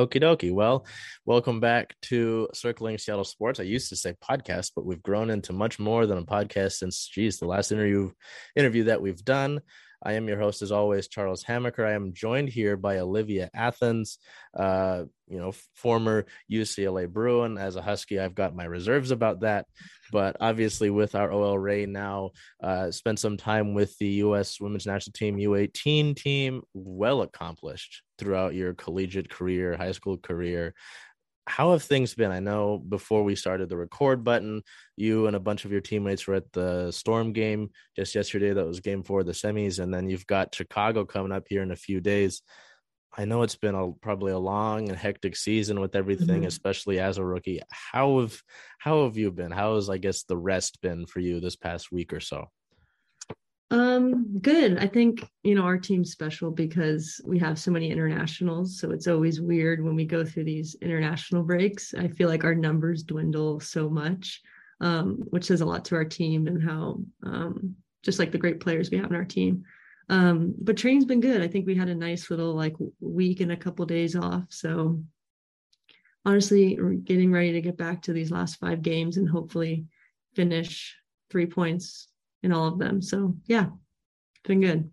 Okie dokie. Well, welcome back to Circling Seattle Sports. I used to say podcast, but we've grown into much more than a podcast since, geez, the last interview interview that we've done. I am your host, as always, Charles Hammaker. I am joined here by Olivia Athens, uh, you know, former UCLA Bruin. As a Husky, I've got my reserves about that, but obviously, with our OL Reign now, uh, spent some time with the U.S. Women's National Team U18 team. Well accomplished throughout your collegiate career, high school career how have things been? I know before we started the record button, you and a bunch of your teammates were at the Storm game just yesterday. That was game four of the semis. And then you've got Chicago coming up here in a few days. I know it's been a, probably a long and hectic season with everything, mm-hmm. especially as a rookie. How have how have you been? How has I guess the rest been for you this past week or so? Um, good. I think, you know, our team's special because we have so many internationals. So it's always weird when we go through these international breaks. I feel like our numbers dwindle so much, um, which says a lot to our team and how um, just like the great players we have in our team. Um, but training's been good. I think we had a nice little like week and a couple days off. So honestly, we're getting ready to get back to these last five games and hopefully finish three points in all of them. So yeah, been good.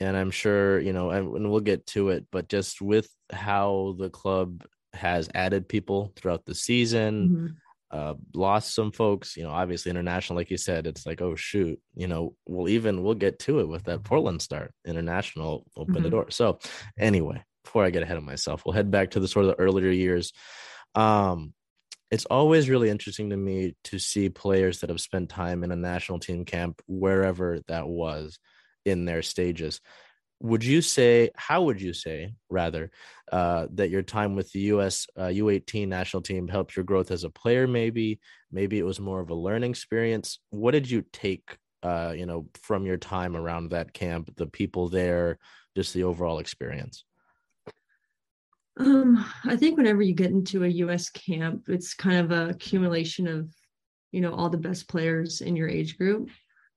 And I'm sure, you know, and we'll get to it, but just with how the club has added people throughout the season, mm-hmm. uh, lost some folks, you know, obviously international, like you said, it's like, oh shoot, you know, we'll even we'll get to it with that Portland start. International open mm-hmm. the door. So anyway, before I get ahead of myself, we'll head back to the sort of the earlier years. Um, it's always really interesting to me to see players that have spent time in a national team camp wherever that was in their stages. Would you say how would you say rather uh, that your time with the us uh, u18 national team helped your growth as a player maybe? Maybe it was more of a learning experience? What did you take uh, you know from your time around that camp the people there just the overall experience um, I think whenever you get into a US camp, it's kind of a accumulation of, you know, all the best players in your age group.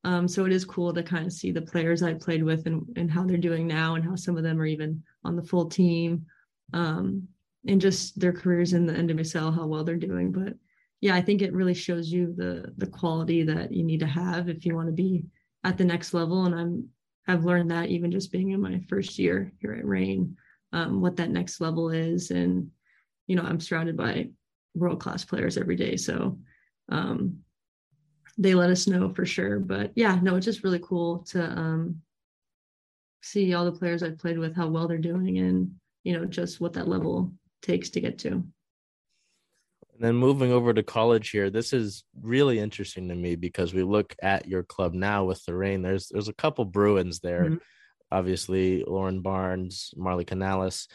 Um, so it is cool to kind of see the players I played with and, and how they're doing now and how some of them are even on the full team. Um, and just their careers in the NWSL, how well they're doing. But yeah, I think it really shows you the the quality that you need to have if you want to be at the next level. And I'm I've learned that even just being in my first year here at Reign um, what that next level is. And, you know, I'm surrounded by world class players every day. So um, they let us know for sure. But yeah, no, it's just really cool to um, see all the players I've played with, how well they're doing, and, you know, just what that level takes to get to. And then moving over to college here, this is really interesting to me because we look at your club now with the Reign. There's there's a couple Bruins there. Mm-hmm obviously Lauren Barnes, Marley Canales,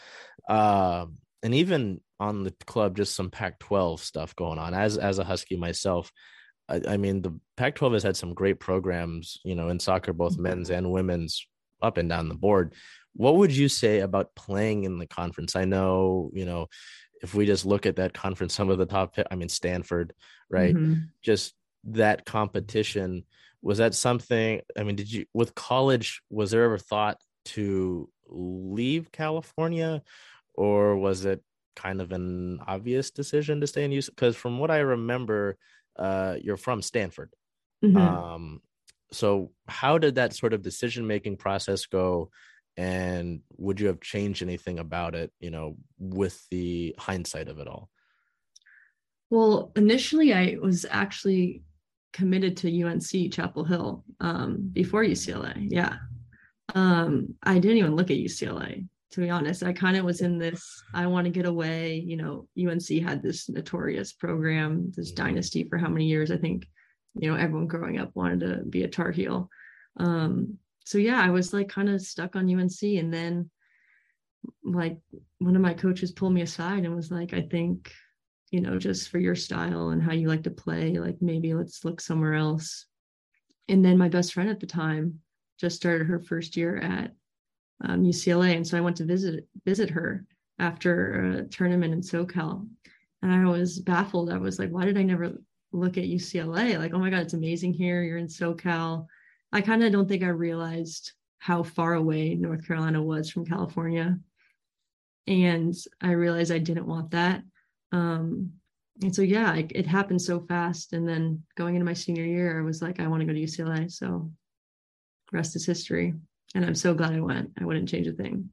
uh, and even on the club, just some Pac-12 stuff going on. As as a Husky myself, I, I mean the Pac-12 has had some great programs, you know, in soccer, both mm-hmm. men's and women's, up and down the board. What would you say about playing in the conference? I know, you know, if we just look at that conference, some of the top, I mean, Stanford, right? Mm-hmm. Just that competition was that something i mean did you with college was there ever thought to leave california? Or was it kind of an obvious decision to stay in use because from what i remember uh, you're from stanford. Mm-hmm. um, so how did that sort of decision making process go? And would you have changed anything about it you know with the hindsight of it all? Well initially i was actually committed to UNC Chapel Hill um, before UCLA. Yeah. Um, I didn't even look at UCLA, to be honest. I kind of was in this, I want to get away. You know, UNC had this notorious program, this mm-hmm. dynasty for how many years? I think, you know, everyone growing up wanted to be a Tar Heel. Um, so yeah, I was like kind of stuck on UNC. And then like one of my coaches pulled me aside and was like, I think you know, just for your style and how you like to play, like maybe let's look somewhere else. And then my best friend at the time just started her first year at um, UCLA, and so I went to visit visit her after a tournament in SoCal, and I was baffled. I was like, why did I never look at UCLA? Like, oh my god, it's amazing here. You're in SoCal. I kind of don't think I realized how far away North Carolina was from California. and I realized I didn't want that. Um, and so yeah, it, it happened so fast. And then going into my senior year, I was like, I want to go to UCLA. So rest is history. And I'm so glad I went. I wouldn't change a thing.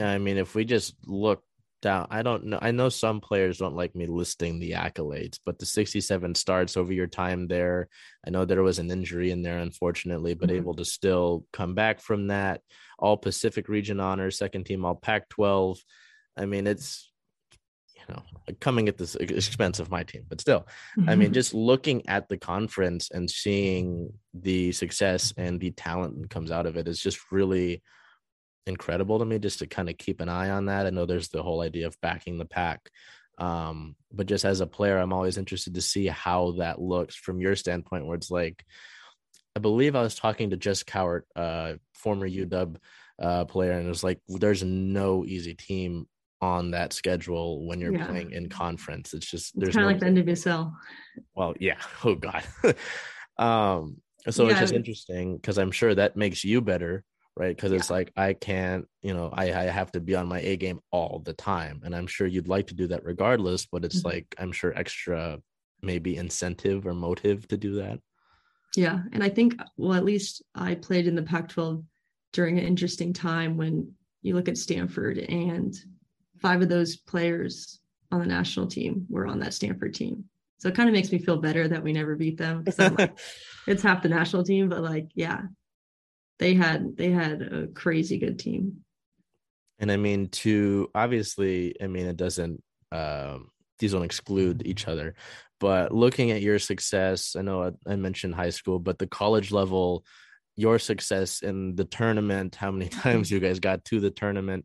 I mean, if we just look down, I don't know. I know some players don't like me listing the accolades, but the 67 starts over your time there. I know there was an injury in there, unfortunately, but mm-hmm. able to still come back from that. All Pacific region honors, second team, all Pac 12. I mean, it's you know coming at the expense of my team but still mm-hmm. i mean mm-hmm. just looking at the conference and seeing the success and the talent that comes out of it is just really incredible to me just to kind of keep an eye on that i know there's the whole idea of backing the pack um, but just as a player i'm always interested to see how that looks from your standpoint where it's like i believe i was talking to jess cowart uh, former uw uh, player and it was like there's no easy team on that schedule when you're yeah. playing in conference. It's just there's kind of no, like the NWSL. Well, yeah. Oh God. um. So yeah. it's just interesting because I'm sure that makes you better, right? Because yeah. it's like I can't, you know, I I have to be on my A game all the time, and I'm sure you'd like to do that regardless. But it's mm-hmm. like I'm sure extra maybe incentive or motive to do that. Yeah, and I think well, at least I played in the Pac-12 during an interesting time when you look at Stanford and five of those players on the national team were on that Stanford team. So it kind of makes me feel better that we never beat them. Like, it's half the national team, but like, yeah, they had they had a crazy good team. And I mean, to obviously, I mean, it doesn't um, these don't exclude each other, but looking at your success, I know I, I mentioned high school, but the college level, your success in the tournament, how many times you guys got to the tournament,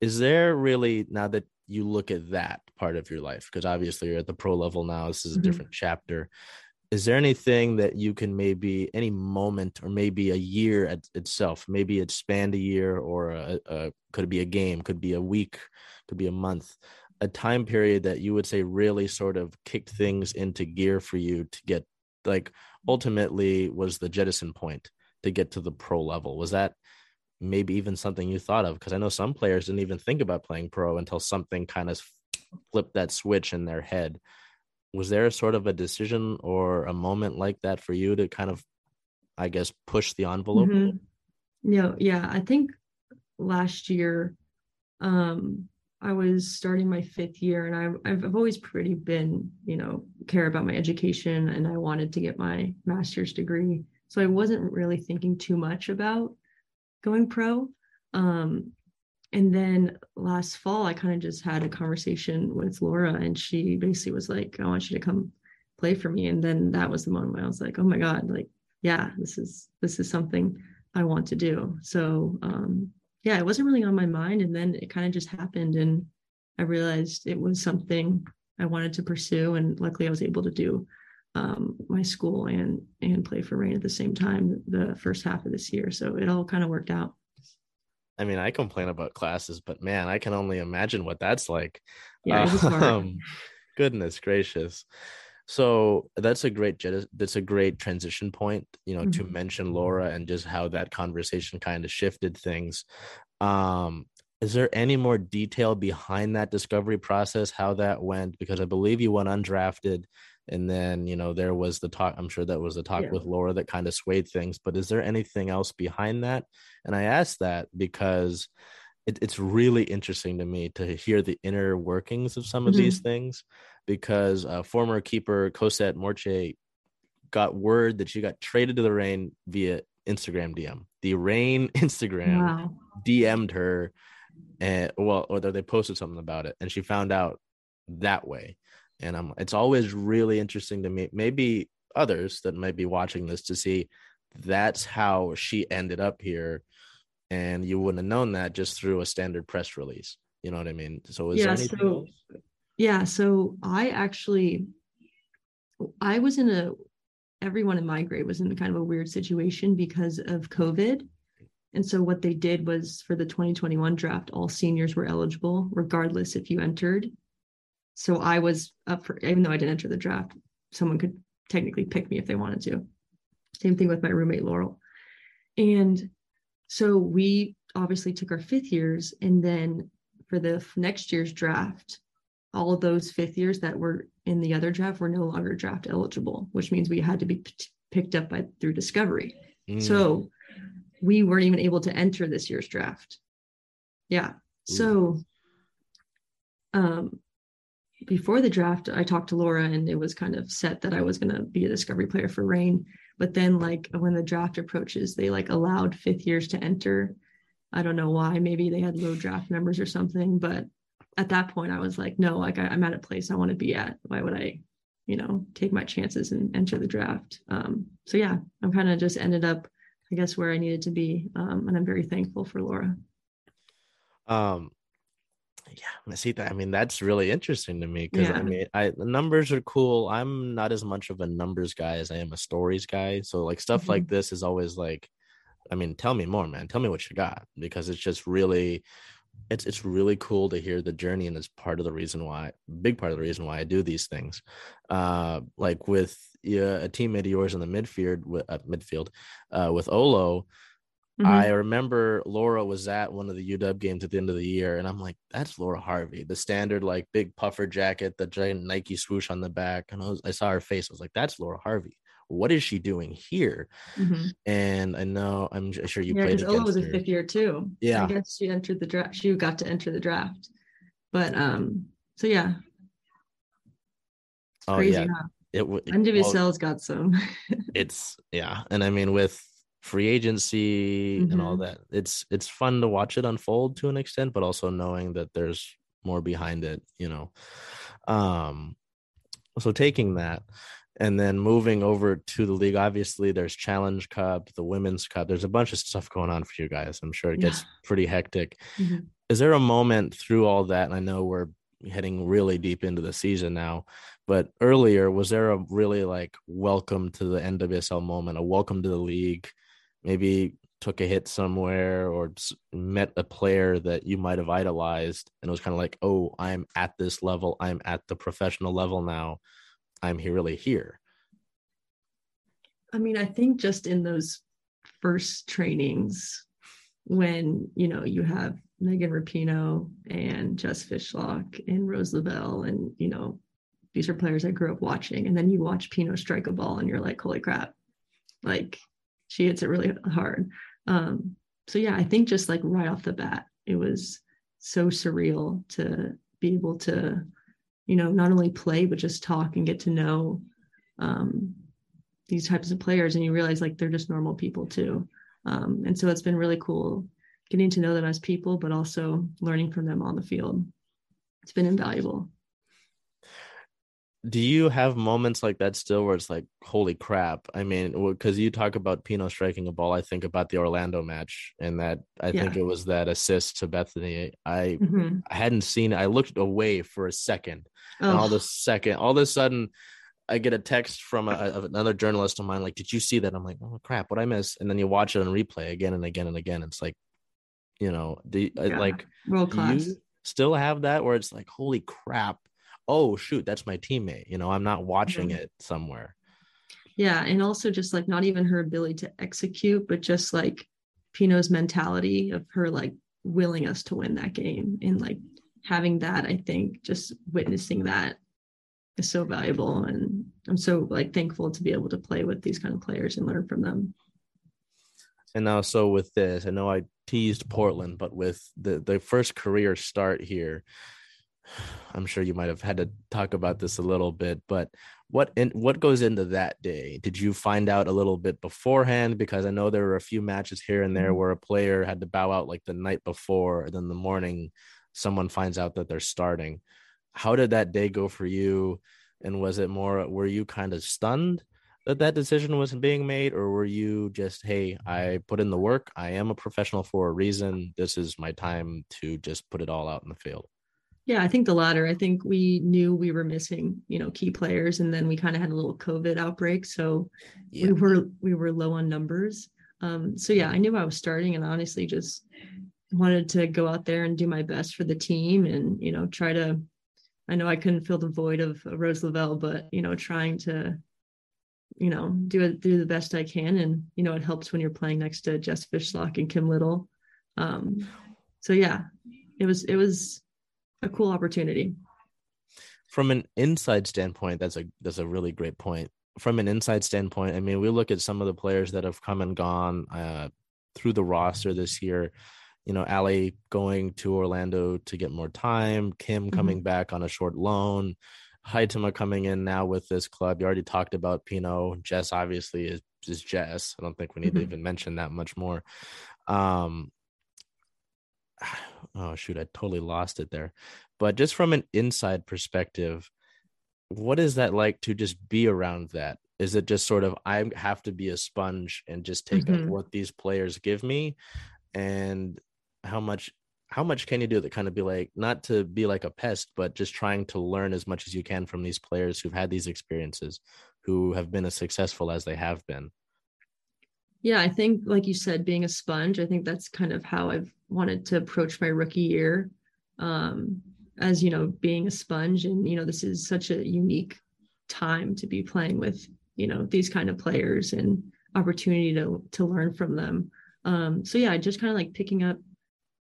is there really now that you look at that part of your life because obviously you're at the pro level now this is a mm-hmm. different chapter is there anything that you can maybe any moment or maybe a year at itself maybe it spanned a year or a, a, could it be a game could be a week could be a month a time period that you would say really sort of kicked things into gear for you to get like ultimately was the jettison point to get to the pro level was that maybe even something you thought of because i know some players didn't even think about playing pro until something kind of flipped that switch in their head. Was there a sort of a decision or a moment like that for you to kind of i guess push the envelope? Mm-hmm. no yeah i think last year um i was starting my fifth year and I, i've always pretty been you know care about my education and i wanted to get my master's degree. So i wasn't really thinking too much about going pro. Um, and then last fall, I kind of just had a conversation with Laura, and she basically was like, I want you to come play for me. And then that was the moment where I was like, oh my God, like, yeah, this is this is something I want to do. So um yeah, it wasn't really on my mind. And then it kind of just happened and I realized it was something I wanted to pursue. And luckily I was able to do um, my school and and play for Reign at the same time the first half of this year. So it all kind of worked out. I mean, I complain about classes, but man, I can only imagine what that's like. Yeah, um, goodness gracious. So that's a great that's a great transition point, you know, mm-hmm. to mention Laura and just how that conversation kind of shifted things. Um, is there any more detail behind that discovery process, how that went? Because I believe you went undrafted and then you know there was the talk i'm sure that was the talk yeah. with laura that kind of swayed things but is there anything else behind that and i asked that because it, it's really interesting to me to hear the inner workings of some of mm-hmm. these things because uh, former keeper cosette morche got word that she got traded to the Reign via instagram dm the Reign instagram wow. dm'd her and well or they posted something about it and she found out that way and I'm it's always really interesting to me maybe others that might be watching this to see that's how she ended up here and you wouldn't have known that just through a standard press release you know what i mean? So is yeah, so, yeah so i actually i was in a everyone in my grade was in kind of a weird situation because of covid and so what they did was for the 2021 draft all seniors were eligible regardless if you entered so I was up for, even though I didn't enter the draft, someone could technically pick me if they wanted to. Same thing with my roommate Laurel. And so we obviously took our fifth years. And then for the next year's draft, all of those fifth years that were in the other draft were no longer draft eligible, which means we had to be p- picked up by through discovery. Mm. So we weren't even able to enter this year's draft. Yeah. So um before the draft, I talked to Laura and it was kind of set that I was going to be a discovery player for Reign. But then, like, when the draft approaches, they like allowed fifth years to enter. I don't know why. Maybe they had low draft numbers or something. But at that point, I was like, no, like, I, am at a place I want to be at. Why would I, you know, take my chances and enter the draft? Um, so, yeah, I'm kind of just ended up, I guess, where I needed to be. Um, and I'm very thankful for Laura. Um, yeah, I see that. I mean, that's really interesting to me because yeah. I mean, I the numbers are cool. I'm not as much of a numbers guy as I am a stories guy. So like stuff mm-hmm. like this is always like, I mean, tell me more, man. Tell me what you got because it's just really, it's it's really cool to hear the journey and it's part of the reason why, big part of the reason why I do these things. Uh, like with yeah, a teammate of yours in the midfield, uh, midfield, uh, with Olo Mm-hmm. I remember Laura was at one of the UW games at the end of the year, and I'm like, that's Laura Harvey, the standard like big puffer jacket, the giant Nike swoosh on the back. And I, was, I saw her face. I was like, that's Laura Harvey. What is she doing here? Mm-hmm. And I know, I'm sure you yeah, played. Ola was her. a fifth year too. Yeah, I guess she entered the draft. She got to enter the draft, but um, so yeah. oh crazy, yeah. Huh? It, it NWSL's well, got some. it's yeah, and I mean with free agency mm-hmm. and all mm-hmm. that. It's it's fun to watch it unfold to an extent, but also knowing that there's more behind it, you know. Um so taking that and then moving over to the league obviously there's challenge cup the women's cup there's a bunch of stuff going on for you guys i'm sure it gets yeah. pretty hectic mm-hmm. is there a moment through all that and i know we're heading really deep into the season now. But earlier, was there a really like welcome to the NWSL moment, a welcome to the league? Maybe took a hit somewhere or met a player that you might have idolized and it was kind of like, oh, I'm at this level. I'm at the professional level now. I'm here, really here. I mean, I think just in those first trainings when, you know, you have Megan Rapinoe and Jess Fishlock and Rose Lavelle. And, you know, these are players I grew up watching. And then you watch Pino strike a ball and you're like, holy crap, like she hits it really hard. Um, so yeah, I think just like right off the bat, it was so surreal to be able to, you know, not only play, but just talk and get to know um, these types of players. And you realize like they're just normal people too. Um, and so it's been really cool getting to know them as people, but also learning from them on the field. It's been invaluable. Do you have moments like that still where it's like, holy crap? I mean, because you talk about Pino striking a ball, I think about the Orlando match and that I yeah. think it was that assist to Bethany. I mm-hmm. I hadn't seen it. I looked away for a second, oh. and all of a second, all of a sudden, I get a text from a, another journalist of mine, like, "Did you see that?" I'm like, "Oh crap, what I miss?" And then you watch it on replay again and again and again. It's like, you know do uh, yeah. like world class you still have that where it's like holy crap oh shoot that's my teammate you know i'm not watching mm-hmm. it somewhere yeah and also just like not even her ability to execute but just like pino's mentality of her like willing us to win that game and like having that i think just witnessing that is so valuable and i'm so like thankful to be able to play with these kind of players and learn from them and now so with this i know i teased Portland, but with the the first career start here, I'm sure you might have had to talk about this a little bit. But what in, what goes into that day? Did you find out a little bit beforehand? Because I know there were a few matches here and there mm-hmm. where a player had to bow out like the night before, and then the morning someone finds out that they're starting. How did that day go for you? And was it more? Were you kind of stunned? that that decision was being made or were you just hey i put in the work i am a professional for a reason this is my time to just put it all out in the field yeah i think the latter i think we knew we were missing you know key players and then we kind of had a little covid outbreak so yeah. we were we were low on numbers um, so yeah i knew i was starting and honestly just wanted to go out there and do my best for the team and you know try to i know i couldn't fill the void of rose lavelle but you know trying to you know, do it do the best I can. And, you know, it helps when you're playing next to Jess Fishlock and Kim Little. Um, so yeah, it was it was a cool opportunity. From an inside standpoint, that's a that's a really great point. From an inside standpoint, I mean, we look at some of the players that have come and gone uh, through the roster this year. You know, Ali going to Orlando to get more time, Kim mm-hmm. coming mm-hmm. back on a short loan, Huitema coming in now with this club. You already talked about Pino. Jess obviously is is Jess. I don't think we need mm-hmm. to even mention that much more. Um, oh shoot, I totally lost it there. But just from an inside perspective, what is that like to just be around that? Is it just sort of I have to be a sponge and just take mm-hmm. up what these players give me? And how much how much can you do that kind of be like not to be like a pest but just trying to learn as much as you can from these players who've had these experiences who have been as successful as they have been yeah i think like you said being a sponge i think that's kind of how i've wanted to approach my rookie year um, as you know being a sponge. And you know this is such a unique time to be playing with you know these kind of players and opportunity to to learn from them. Um, so yeah just kind of like picking up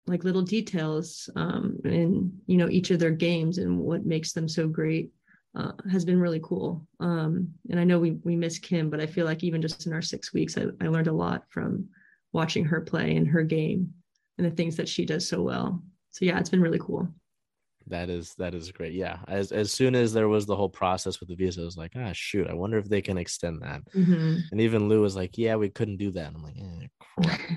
like little details um, in you know each of their games and what makes them so great uh, has been really cool. Um, and I know we we miss Kim, but I feel like even just in our six weeks, I, I learned a lot from watching her play and her game and the things that she does so well. So yeah, it's been really cool. That is that is great. Yeah, as as soon as there was the whole process with the visa, I was like, ah, shoot, I wonder if they can extend that. Mm-hmm. And even Lou was like, yeah, we couldn't do that. I'm like, eh, crap.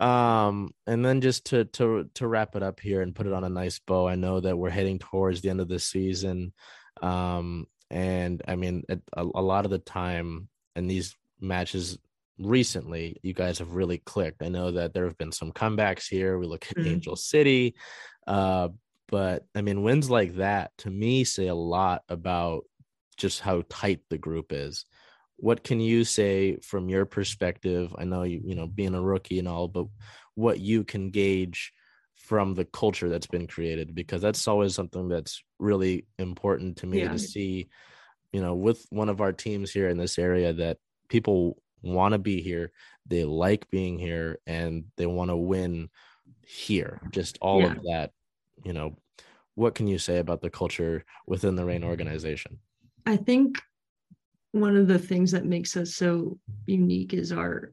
um and then just to to to wrap it up here and put it on a nice bow i know that we're heading towards the end of the season um and i mean a, a lot of the time in these matches recently you guys have really clicked. I know that there have been some comebacks here. We look at mm-hmm. angel city uh but i mean wins like that to me say a lot about just how tight the group is. What can you say from your perspective? I know you you know being a rookie and all but what you can gauge from the culture that's been created because that's always something that's really important to me yeah. to see you know with one of our teams here in this area that people want to be here they like being here and they want to win here just all yeah. of that you know what can you say about the culture within the Reign organization i think one of the things that makes us so unique is our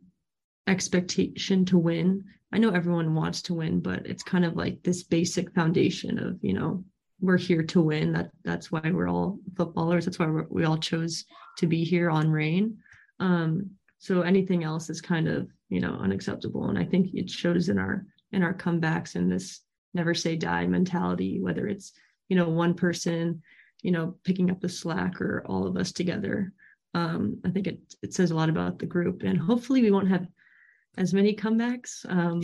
expectation to win. I know everyone wants to win, but it's kind of like this basic foundation of, you know, we're here to win. That that's why we're all footballers. That's why we all chose to be here on Reign. Um, so anything else is kind of, you know, unacceptable. And I think it shows in our in our comebacks and this never say die mentality, whether it's, you know, one person, you know, picking up the slack or all of us together um, I think it it says a lot about the group, and hopefully we won't have as many comebacks um,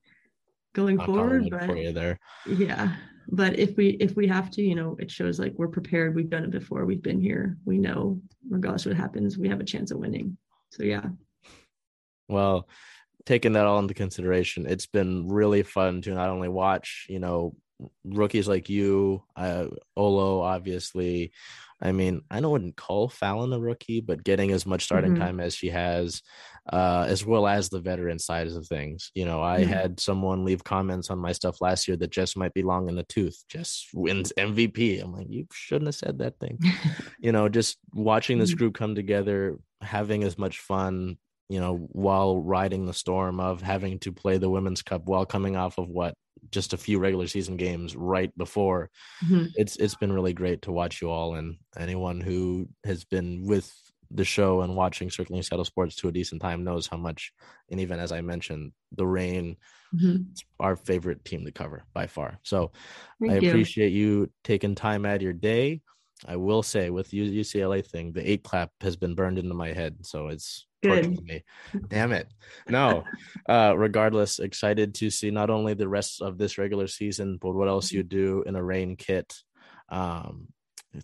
going forward. But for you there, yeah. But if we if we have to, you know, it shows like we're prepared. We've done it before. We've been here. We know, regardless what happens, we have a chance of winning. So yeah. Well, taking that all into consideration, it's been really fun to not only watch, you know, rookies like you, uh, Olo, obviously, I mean, I don't wouldn't call Phallon a rookie, but getting as much starting mm-hmm. time as she has, uh, as well as the veteran side of things. You know, I mm-hmm. had someone leave comments on my stuff last year that Jess might be long in the tooth. Jess wins MVP. I'm like, you shouldn't have said that thing. you know, just watching this mm-hmm. group come together, having as much fun, you know, while riding the storm of having to play the Women's Cup while coming off of what just a few regular season games right before. Mm-hmm. It's it's been really great to watch you all and anyone who has been with the show and watching Circling Seattle Sports to a decent time knows how much and even as I mentioned, the Reign, mm-hmm. our favorite team to cover by far. So Thank I you. appreciate you taking time out of your day. I will say with the UCLA thing, the eight clap has been burned into my head. So it's Good. me. Damn it. No. Uh, regardless, excited to see not only the rest of this regular season, but what else you do in a Reign kit. Um,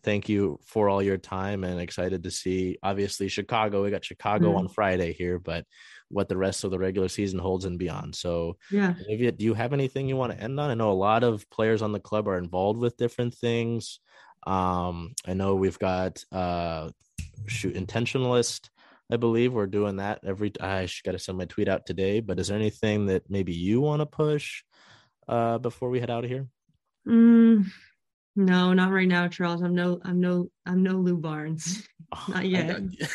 thank you for all your time and excited to see obviously Chicago. We got Chicago mm-hmm. on Friday here, but what the rest of the regular season holds and beyond. So, yeah, Olivia, do you have anything you want to end on? I know a lot of players on the club are involved with different things. Um, I know we've got uh, shoot intentionalist I believe we're doing that every. I got to send my tweet out today. But is there anything that maybe you want to push? uh, before we head out of here? Mm, no, not right now, Charles. I'm no, I'm no, I'm no Lou Barnes. not yet. I,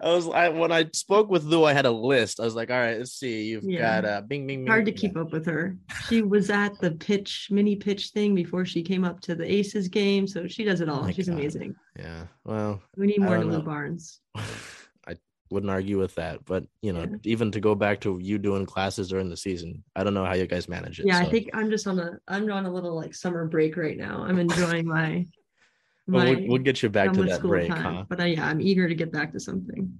I was I when I spoke with Lou, I had a list. I was like, all right, let's see. You've yeah. got uh bing bing bing. Hard to keep up with her. She was at the pitch mini pitch thing before she came up to the Aces game. So she does it all. Oh She's God. amazing. Yeah. Well we need more Lou Barnes. wouldn't argue with that. But you know, yeah. even to go back to you doing classes during the season, I don't know how you guys manage it. Yeah, so. I think I'm just on a I'm on a little like summer break right now. I'm enjoying my. well, my we'll, we'll, get you back to that break, time. huh? But uh, yeah, I'm eager to get back to something.